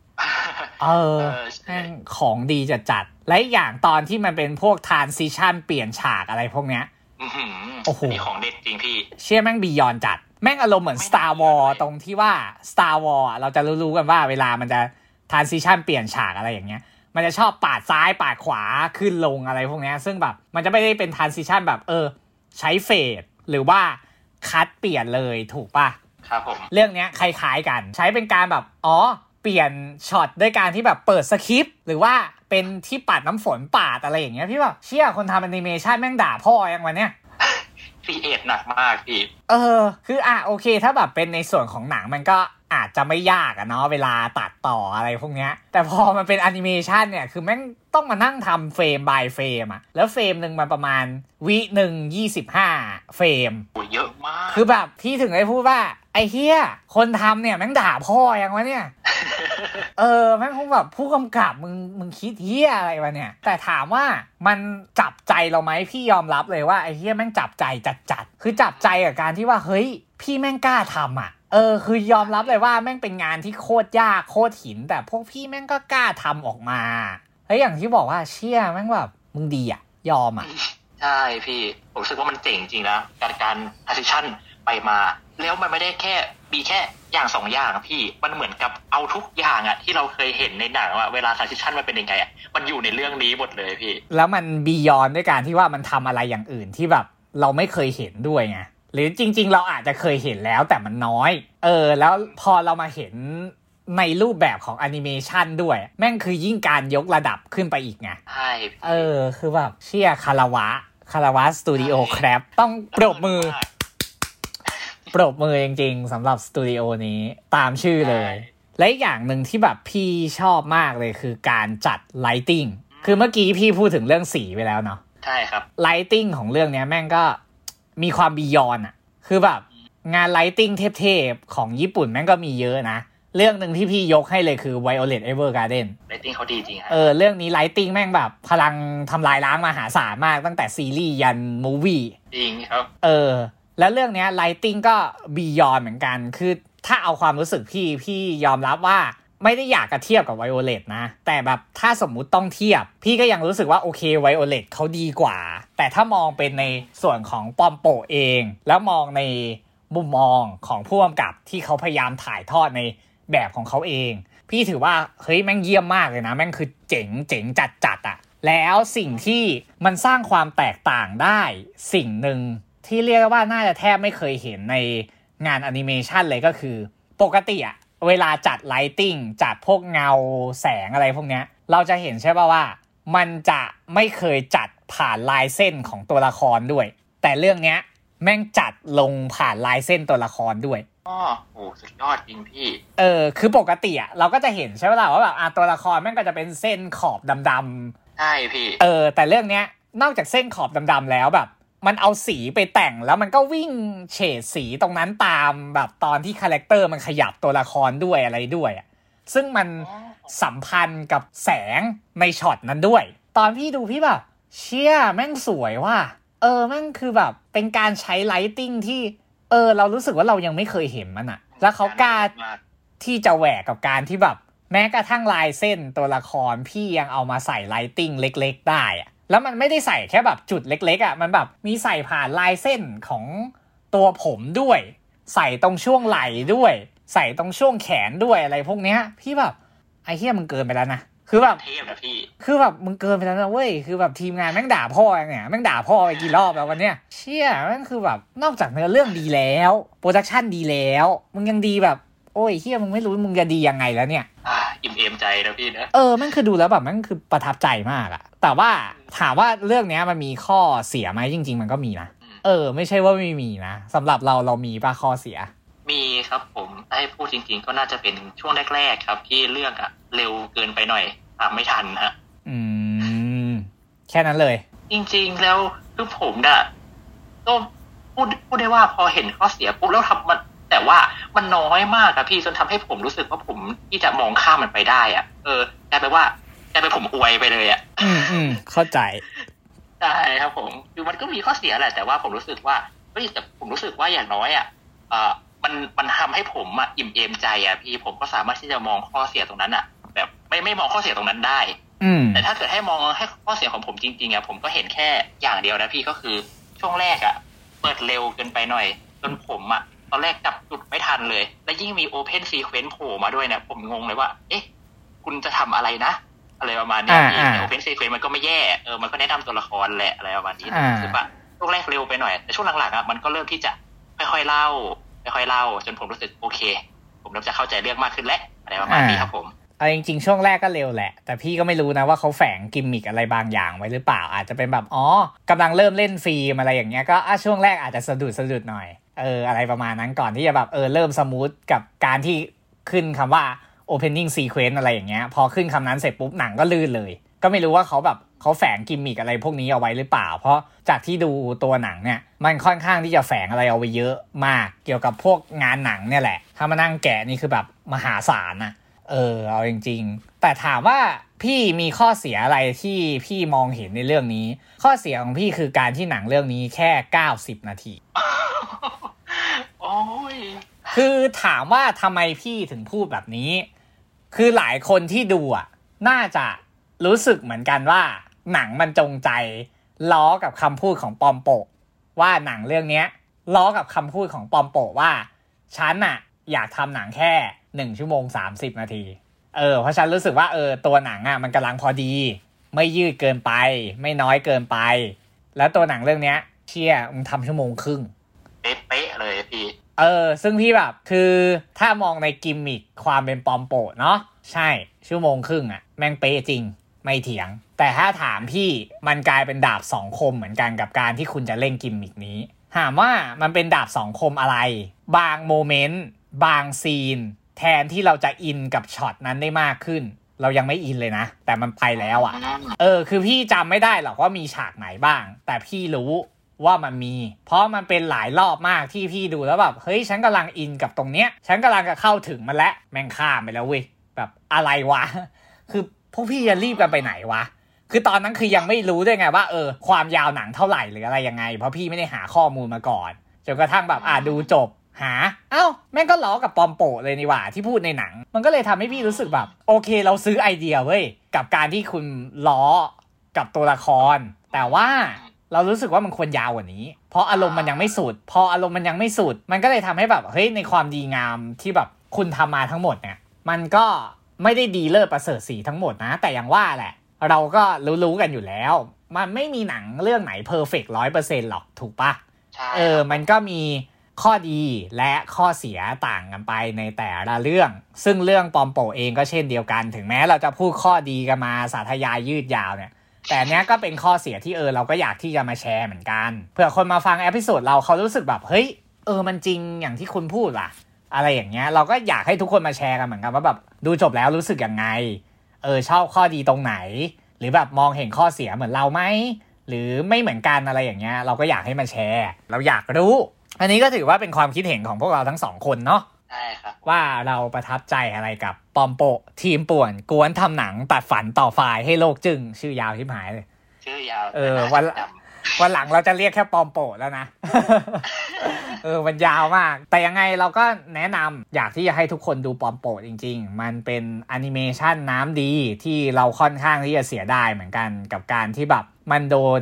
เออเออใช่แม่งของดีจัดจัดๆและอีกอย่างตอนที่มันเป็นพวก transition เปลี่ยนฉากอะไรพวกเนี้ยอื้อหือโอ้โหนี่ของเด็ดจริงพี่ เชี่ยแม่ง beyond จัด แม่งอารมณ์เหมือน Star War ตรงที่ว่า Star War อะเราจะรู้ๆกันว่าเวลามันจะ transition เปลี่ยนฉากอะไรอย่างเงี้ย มันจะชอบปาดซ้ายปาดขวาขึ้นลงอะไรพวกเนี้ยซึ่งแบบมันจะไม่ได้เป็น transition แบบเออ ใช้ fade หรือว่าcut เปลี่ยนเลยถูกปะครับผม เรื่องเนี้ยคล้ายๆกันใช้เป็นการแบบ อ๋อ เปลี่ยนช็อตด้วยการที่แบบเปิดสคริปต์หรือว่าเป็นที่ปัดน้ำฝนปาดอะไรอย่างเงี้ยพี่แบบเชี่ยคนทำแอนิเมชันแม่งด่าพ่อยังวันเนี้ย create หนักมากพี่ เออ คืออะโอเค ถ้าแบบเป็นในส่วนของหนังมันก็อาจจะไม่ยากอะเนาะเวลาตัดต่ออะไรพวกเนี้ย แต่พอมันเป็นแอนิเมชันเนี่ย คือแม่งต้องมานั่งทำเฟรม by เฟรมอะแล้วเฟรมหนึ่งมันประมาณวิหนึ่งยี่สิบห้าเฟรมโอ้ยเยอะมาก คือแบบพี่ถึงได้พูดว่า ไอ้เฮียคนทำเนี่ยแม่งด่าพ่อยังวะเนี่ย เออ แม่งคงแบบผู้กำกับมึงมึงคิดเฮียอะไรวะเนี่ย แต่ถามว่ามันจับใจเราไหมพี่ยอมรับเลยว่าไอ้เฮียแม่งจับใจจัดจัดๆคือจับใจกับการที่ว่าเฮ้ย พี่แม่งกล้าทำอะ เออ คือยอมรับเลยว่าแม่งเป็นงานที่โคตรยากโคตรหิน แต่พวกพี่แม่งก็กล้าทำออกมาเฮ้ยอย่างที่บอกว่าเชี่ยแม่งแบบมึงดีอะ ยอมอะ ใช่พี่ ผมรู้สึกว่ามันเจ๋งจริงนะการการ transition ไปมา แล้วมันไม่ได้แค่มีแค่อย่างสองอย่างอะพี่มันเหมือนกับเอาทุกอย่างอะที่เราเคยเห็นในหนังว่าเวลา transition มันเป็นยังไงอะมันอยู่ในเรื่องนี้หมดเลยพี่ แล้วมันบียอนด้วยการที่ว่ามันทำอะไรอย่างอื่นที่แบบ เราไม่เคยเห็นด้วยไงหรือจริง ๆ เราอาจจะเคยเห็นแล้วแต่มันน้อย เออ แล้วพอเรามาเห็นในรูปแบบของแอนิเมชันด้วย แม่งคือยิ่งการยกระดับขึ้นไปอีกไงใช่พี่เออ คือแบบเชี่ยคาราวะคาราวะสตูดิโอครับต้องปรบมือ ปรบมือจริงๆสำหรับสตูดิโอนี้ตามชื่อเลย และอีกอย่างหนึ่งที่แบบพี่ชอบมากเลยคือการจัด lighting คือเมื่อกี้พี่พูดถึงเรื่องสีไปแล้วเนาะ ใช่ครับ lighting ของเรื่องเนี้ยแม่งก็มีความ beyond อะคือแบบงาน lighting เทพๆ ของญี่ปุ่นแม่งก็มีเยอะนะ เรื่องหนึ่งที่พี่ยกให้เลยคือ Violet Evergarden lighting เขาดีจริงฮะเออเรื่องนี้ lighting แม่งแบบ พลังทำลายล้างมหาศาลมากตั้งแต่ซีรีส์ยัน movie จริงครับ เออ แล้วเรื่องเนี้ย lighting ก็ beyond เหมือนกัน คือถ้าเอาความรู้สึกพี่พี่ยอมรับว่า ไม่ได้อยากจะเทียบกับ Violet นะ แต่แบบถ้าสมมุติต้องเทียบ พี่ก็ยังรู้สึกว่าโอเค Violet เขาดีกว่า แต่ถ้ามองเป็นในส่วนของปอมโปะเอง แล้วมองในมุมมองของผู้กำกับที่เขาพยายามถ่ายทอดในแบบของเขาเอง พี่ถือว่าเฮ้ยแม่งเยี่ยมมากเลยนะ แม่งคือเจ๋งเจ๋งจัดจัดอะแล้วสิ่งที่มันสร้างความแตกต่างได้สิ่งหนึ่งที่เรียกว่าน่าจะแทบไม่เคยเห็นในงานแอนิเมชันเลยก็คือ ปกติอะ เวลาจัด lighting จัดพวกเงาแสงอะไรพวกเนี้ย เราจะเห็นใช่ป่ะว่า มันจะไม่เคยจัดผ่านลายเส้นของตัวละครด้วย แต่เรื่องเนี้ยแม่งจัดลงผ่านลายเส้นตัวละครด้วยอ๋อโหสุดยอดจริงพี่ เออ คือปกติอะเราก็จะเห็นใช่ไหมล่ะว่าแบบอะตัวละครแม่งก็จะเป็นเส้นขอบดำๆใช่พี่ เออ แต่เรื่องเนี้ยนอกจากเส้นขอบดำๆแล้วแบบ มันเอาสีไปแต่งแล้วมันก็วิ่งเฉดสีตรงนั้นตามแบบตอนที่ character มันขยับตัวละครด้วยอะไรด้วยอะซึ่งมันสัมพันธ์กับแสงในช็อตนั้นด้วย ตอนพี่ดูพี่แบบ เชี่ยแม่งสวยว่ะเออแม่งคือแบบเป็นการใช้ lighting ที่ เออ เรารู้สึกว่าเรายังไม่เคยเห็นมันอะแล้วเขากล้ามากที่จะแหวกกับการที่แบบ แม้กระทั่งลายเส้นตัวละครพี่ยังเอามาใส่ lighting เล็ก ๆ ได้อะ แล้วมันไม่ได้ใส่แค่แบบจุดเล็กๆอะมันแบบมีใส่ผ่านลายเส้นของตัวผมด้วย ใส่ตรงช่วงไหล่ด้วย ใส่ตรงช่วงแขนด้วยอะไรพวกเนี้ย พี่แบบไอ้เหี้ยมึงเกินไปแล้วนะคือแบบเทพนะพี่ คือแบบมึงเกินไปแล้วนะเว้ย คือแบบทีมงานแม่งด่าพ่อเนี่ยแม่งด่าพ่อไปกี่รอบแล้ววันเนี้ย เชี่ยแม่งคือแบบนอกจากเนื้อเรื่องดีแล้วโปรดักชันดีแล้ว มึงยังดีแบบ โอ้ยเฮียมึงไม่รู้มึงจะดียังไงแล้วเนี่ย อ่าอิ่มเอมใจนะพี่นะ เออแม่งคือดูแล้วแบบแม่งคือประทับใจมากอะแต่ว่าถามว่าเรื่องเนี้ยมันมีข้อเสียไหมจริง ๆ มันก็มีนะเออ ไม่ใช่ว่าไม่มีนะสำหรับเราเรามีป่ะข้อเสีย มีครับผมถ้าให้พูดจริง ๆ ก็น่าจะเป็นช่วงแรกๆครับ ที่เรื่องอะเร็วเกินไปหน่อยตามไม่ทันฮะอืม แค่นั้นเลย จริง ๆ แล้วคือผมน่ะก็พูดพูดได้ว่าพอเห็นข้อเสียปุ๊บแล้วทำมัน แต่ว่ามันน้อยมากอะพี่จนทำให้ผมรู้สึกว่าผมที่จะมองข้ามมันไปได้อะเออกลายเป็นว่ากลายเป็นผมอวยไปเลยอะอืมอืมเข้าใจใช่ครับผมคือมันก็มีข้อเสียแหละแต่ว่าผมรู้สึกว่าเฮ้ยแต่ผมรู้สึกว่าอย่างน้อยอะเออมันมันทำให้ผมอะอิ่มเอมใจอะพี่ผมก็สามารถที่จะมองข้อเสียตรงนั้นอะแบบไม่ไม่มองข้อเสียตรงนั้นได้อืมแต่ถ้าเกิดให้มองให้ข้อเสียของผมจริงๆอะผมก็เห็นแค่อย่างเดียวนะพี่ก็คือช่วงแรกอะเปิดเร็วเกินไปหน่อยจนผมอะ ตอนแรกจับจุดไม่ทันเลย และยิ่งมี Open Sequence โผล่มาด้วยเนี่ยผมงงเลยว่า เอ๊ะ คุณจะทำอะไรนะ อะไรประมาณเนี้ยอ่าพี่อ่าแต่ Open Sequence มันก็ไม่แย่เออมันก็แนะนำตัวละครแหละอะไรประมาณนี้อ่ารู้สึกว่าช่วงแรกเร็วไปหน่อย แต่ช่วงหลังๆอะมันก็เริ่มที่จะค่อยๆเล่าค่อยๆเล่า จนผมรู้สึกโอเค ผมเริ่มจะเข้าใจเรื่องมากขึ้นแล้วอะไรประมาณนี้ครับผมเอาจริงๆช่วงแรกก็เร็วแหละ แต่พี่ก็ไม่รู้นะว่าเขาแฝงกิมมิกอะไรบางอย่างไว้หรือเปล่า อาจจะเป็นแบบอ๋อกำลังเริ่มเล่นฟิล์มอะไรอย่างเงี้ยก็อะช่วงแรกอาจจะสะดุดสะดุดหน่อย เอออะไรประมาณนั้นก่อนที่จะแบบเออเริ่ม smooth กับการที่ขึ้นคำว่า opening sequence อะไรอย่างเงี้ย พอขึ้นคำนั้นเสร็จปุ๊บหนังก็ลื่นเลย ก็ไม่รู้ว่าเขาแบบเขาแฝงกิมมิกอะไรพวกนี้เอาไว้หรือเปล่า เพราะจากที่ดูตัวหนังเนี่ยมันค่อนข้างที่จะแฝงอะไรเอาไว้เยอะมากเกี่ยวกับพวกงานหนังเนี่ยแหละ ถ้ามานั่งแกะนี่คือแบบมหาศาลนะเออเอาจริง ๆ แต่ถามว่าพี่มีข้อเสียอะไรที่พี่มองเห็นในเรื่องนี้ ข้อเสียของพี่คือการที่หนังเรื่องนี้แค่ 90 นาที โอ้ยคือถามว่าทำไมพี่ถึงพูดแบบนี้ คือหลายคนที่ดูอะ น่าจะรู้สึกเหมือนกันว่า หนังมันจงใจ ล้อกับคำพูดของปอมโปะ ว่าหนังเรื่องนี้ล้อกับคำพูดของปอมโปะว่า ฉันน่ะ อยากทำหนังแค่หนึ่งชั่วโมงสามสิบนาที เออ เพราะฉันรู้สึกว่าเออตัวหนังอะมันกำลังพอดี ไม่ยืดเกินไป ไม่น้อยเกินไป แล้วตัวหนังเรื่องนี้เชี่ยมึงทำชั่วโมงครึ่ง เป๊ะเลยพี่ เออ ซึ่งพี่แบบคือถ้ามองในกิมมิคความเป็นปอมโปะเนาะใช่ ชั่วโมงครึ่งอะแม่งเป๊ะจริงไม่เถียง แต่ถ้าถามพี่มันกลายเป็นดาบสองคมเหมือนกันกับการที่คุณจะเล่นกิมมิคนี้ ถามว่ามันเป็นดาบสองคมอะไร บาง moment บาง scene แทนที่เราจะอินกับช็อตนั้นได้มากขึ้น เรายังไม่อินเลยนะ แต่มันไปแล้วอะเออ คือพี่จำไม่ได้หรอกว่ามีฉากไหนบ้าง แต่พี่รู้ ว่ามันมี เพราะมันเป็นหลายรอบมากที่พี่ดูแล้วแบบเฮ้ยฉันกำลังอินกับตรงเนี้ย ฉันกำลังจะเข้าถึงมันแล้วแม่งข้ามไปแล้วเว้ยแบบอะไรวะ คือพวกพี่จะรีบกันไปไหนวะคือตอนนั้นคือยังไม่รู้ด้วยไงว่าเออความยาวหนังเท่าไหร่หรืออะไรยังไง เพราะพี่ไม่ได้หาข้อมูลมาก่อนจนกระทั่งแบบอ่าดูจบหา เอ้า แม่งก็ล้อกับปอมโปะเลยนี่หว่าที่พูดในหนัง มันก็เลยทำให้พี่รู้สึกแบบ โอเคเราซื้อไอเดียเว้ย กับการที่คุณล้อกับตัวละคร แต่ว่า เรารู้สึกว่ามันควรยาวกว่านี้ เพราะอารมณ์มันยังไม่สุด พออารมณ์มันยังไม่สุด มันก็เลยทำให้แบบเฮ้ยในความดีงามที่แบบคุณทำมาทั้งหมดเนี่ยมันก็ไม่ได้ดีเลิศประเสริฐสีทั้งหมดนะ แต่อย่างว่าแหละ เราก็รู้ๆกันอยู่แล้ว มันไม่มีหนังเรื่องไหนเพอร์เฟกร้อยเปอร์เซ็นต์หรอกถูกปะใช่เออ มันก็มีข้อดีและข้อเสียต่างกันไปในแต่ละเรื่อง ซึ่งเรื่องปอมโปะเองก็เช่นเดียวกัน ถึงแม้เราจะพูดข้อดีกันมาสาธยายยืดยาวเนี่ย แต่เนี้ยก็เป็นข้อเสียที่เออเราก็อยากที่จะมาแชร์เหมือนกันเผื่อคนมาฟัง episode เราเขารู้สึกแบบเฮ้ยเออมันจริงอย่างที่คุณพูดว่ะ อะไรอย่างเงี้ยเราก็อยากให้ทุกคนมาแชร์กันเหมือนกันว่าแบบดูจบแล้วรู้สึกยังไง เออชอบข้อดีตรงไหน หรือแบบมองเห็นข้อเสียเหมือนเราไหมหรือไม่เหมือนกันอะไรอย่างเงี้ยเราก็อยากให้มาแชร์ เราอยากรู้ อันนี้ก็ถือว่าเป็นความคิดเห็นของพวกเราทั้งสองคนเนาะใช่ครับ ว่าเราประทับใจอะไรกับปอมโปะทีมป่วนกวนทำหนังตัดฝันต่อฝ่ายให้โลกจึงชื่อยาวที่หายเลย ชื่อยาว เออวันวันหลังเราจะเรียกแค่ปอมโปะแล้วนะ เออมันยาวมาก แต่ยังไงเราก็แนะนำอยากที่จะให้ทุกคนดูปอมโปะจริง ๆ มันเป็นแอนิเมชันน้ำดีที่เราค่อนข้างที่จะเสียดายเหมือนกันกับการที่แบบมันโดน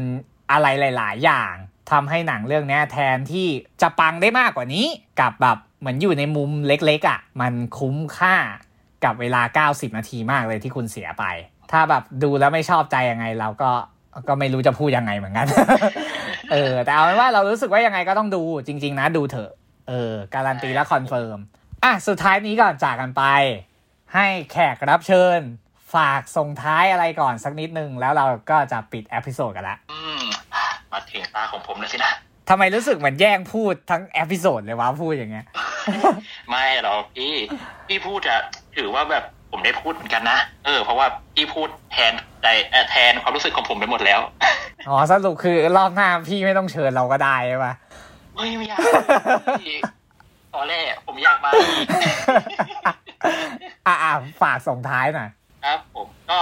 อะไรหลาย ๆ อย่างทำให้หนังเรื่องเนี้ยแทนที่จะปังได้มากกว่านี้กับแบบ เหมือนอยู่ในมุมเล็กๆอะ่ะ มันคุ้มค่ากับเวลา 90 นาทีมากเลยที่คุณเสียไป ถ้าแบบดูแล้วไม่ชอบใจยังไง เราก็ก็ไม่รู้จะพูดยังไงเหมือนกัน เออ แต่เอาเป็นว่าเรารู้สึกว่ายังไงก็ต้องดูจริง ๆ นะดูเถอะ เออ การันตีและ confirm อะ สุดท้ายนี้ก่อนจากกันไป ให้แขกรับเชิญ ฝากส่งท้ายอะไรก่อนสักนิดนึง แล้วเราก็จะปิด episode กันละ อืม มาถึงตาของผมแล้วสินะ ทำไมรู้สึกเหมือนแย่งพูดทั้ง episode เลยวะพูดอย่างเงี้ย ไม่หรอกพี่พี่พูดอะถือว่าแบบผมได้พูดเหมือนกันนะ เออ เพราะว่าพี่พูดแทนใจเอ่อแทนความรู้สึกของผมไปหมดแล้ว อ๋อสรุปคือรอบหน้าพี่ไม่ต้องเชิญเราก็ได้ใช่ปะเฮ้ยไม่อยากพี่เอตอนแรกผมอยากมาอ่าฝากส่งท้ายหน่อยครับ ผมก็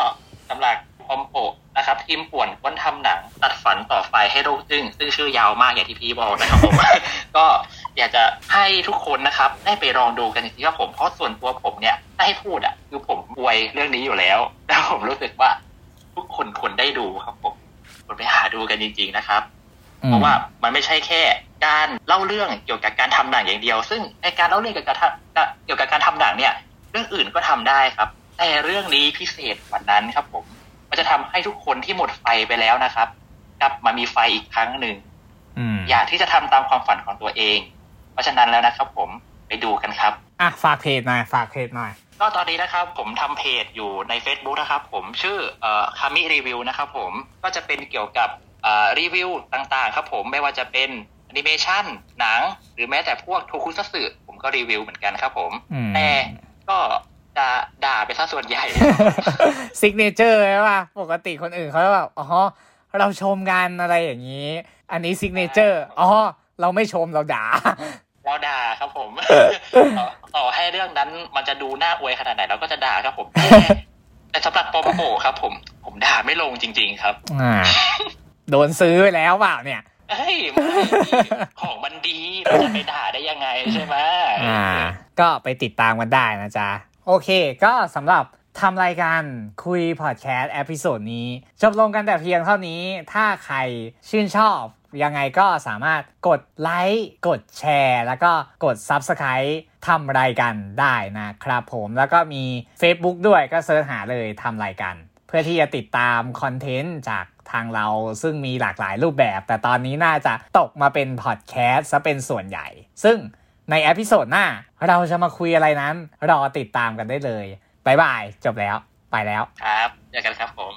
สำหรับคอมโป นะครับทีมป่วนค้นทำหนัง ตัดฝันต่อไฟให้โลกจึงซึ่งชื่อยาวมากอย่างที่พี่บอกนะครับผม ก็อยากจะให้ทุกคนนะครับ ได้ไปลองดูกันจริงๆครับผมเพราะส่วนตัวผมเนี่ยถ้าให้พูดอะ คือผมอวยเรื่องนี้อยู่แล้ว แล้วผมรู้สึกว่า ทุกคนควรได้ดูครับผมควรไปหาดูกันจริง ๆนะครับ เพราะว่ามันไม่ใช่แค่การเล่าเรื่องเกี่ยวกับการทำหนังอย่างเดียว ซึ่งในการเล่าเรื่องเกี่ยวกับเกี่ยวกับการทำหนังเนี่ย เรื่องอื่นก็ทำได้ครับ แต่เรื่องนี้พิเศษกว่านั้นครับผม มันจะทำให้ทุกคนที่หมดไฟไปแล้วนะครับกลับมามีไฟอีกครั้งหนึ่งอยากที่จะทำตามความฝันของตัวเอง เพราะฉะนั้นแล้วนะครับ ผมไปดูกันครับอะฝากเพจหน่อยฝากเพจหน่อยก็ตอนนี้นะครับผมทำเพจอยู่ใน Facebook นะครับ ผมชื่อเอ่อคามิรีวิวนะครับ ผมก็จะเป็นเกี่ยวกับรีวิวต่างๆ ครับ ผมไม่ว่าจะเป็นแอนิเมชันหนัง หรือแม้แต่พวกโทคุซัสึผมก็รีวิวเหมือนกันครับ ผมแต่ก็ จะด่าไปซะส่วนใหญ่ signature ใช่ป่ะปกติคนอื่นเขาแบบอ๋อเราชมกันอะไรอย่างนี้ อันนี้ signature อ๋อเราไม่ชมเราด่า เราด่าครับผมต่อให้เรื่องนั้นมันจะดูน่าอวยขนาดไหนเราก็จะด่าครับผม แต่สำหรับปอมโปะครับผม ผมด่าไม่ลงจริง ๆครับอ่าโดนซื้อไปแล้วเปล่าเนี่ยเฮ้ยไม่ของมันดีเราจะไปด่าได้ยังไงใช่ไหมอ่า ก็ไปติดตามกันได้นะจ๊ะ โอเค ก็สำหรับทำรายการคุยพอดแคสต์ episode นี้ จบลงกันแต่เพียงเท่านี้ ถ้าใครชื่นชอบ ยังไงก็สามารถกดไลค์ กดแชร์ แล้วก็กด subscribe ทำรายการได้นะครับผม แล้วก็มี Facebook ด้วยก็ search หาเลยทำรายการเพื่อที่จะติดตาม content จากทางเราซึ่งมีหลากหลายรูปแบบ แต่ตอนนี้น่าจะตกมาเป็นพอดแคสต์ซะเป็นส่วนใหญ่ ซึ่ง ใน episode หน้า เราจะมาคุยอะไรนั้น รอติดตามกันได้เลย bye bye จบแล้ว ไปแล้ว ครับเจอกันครับผม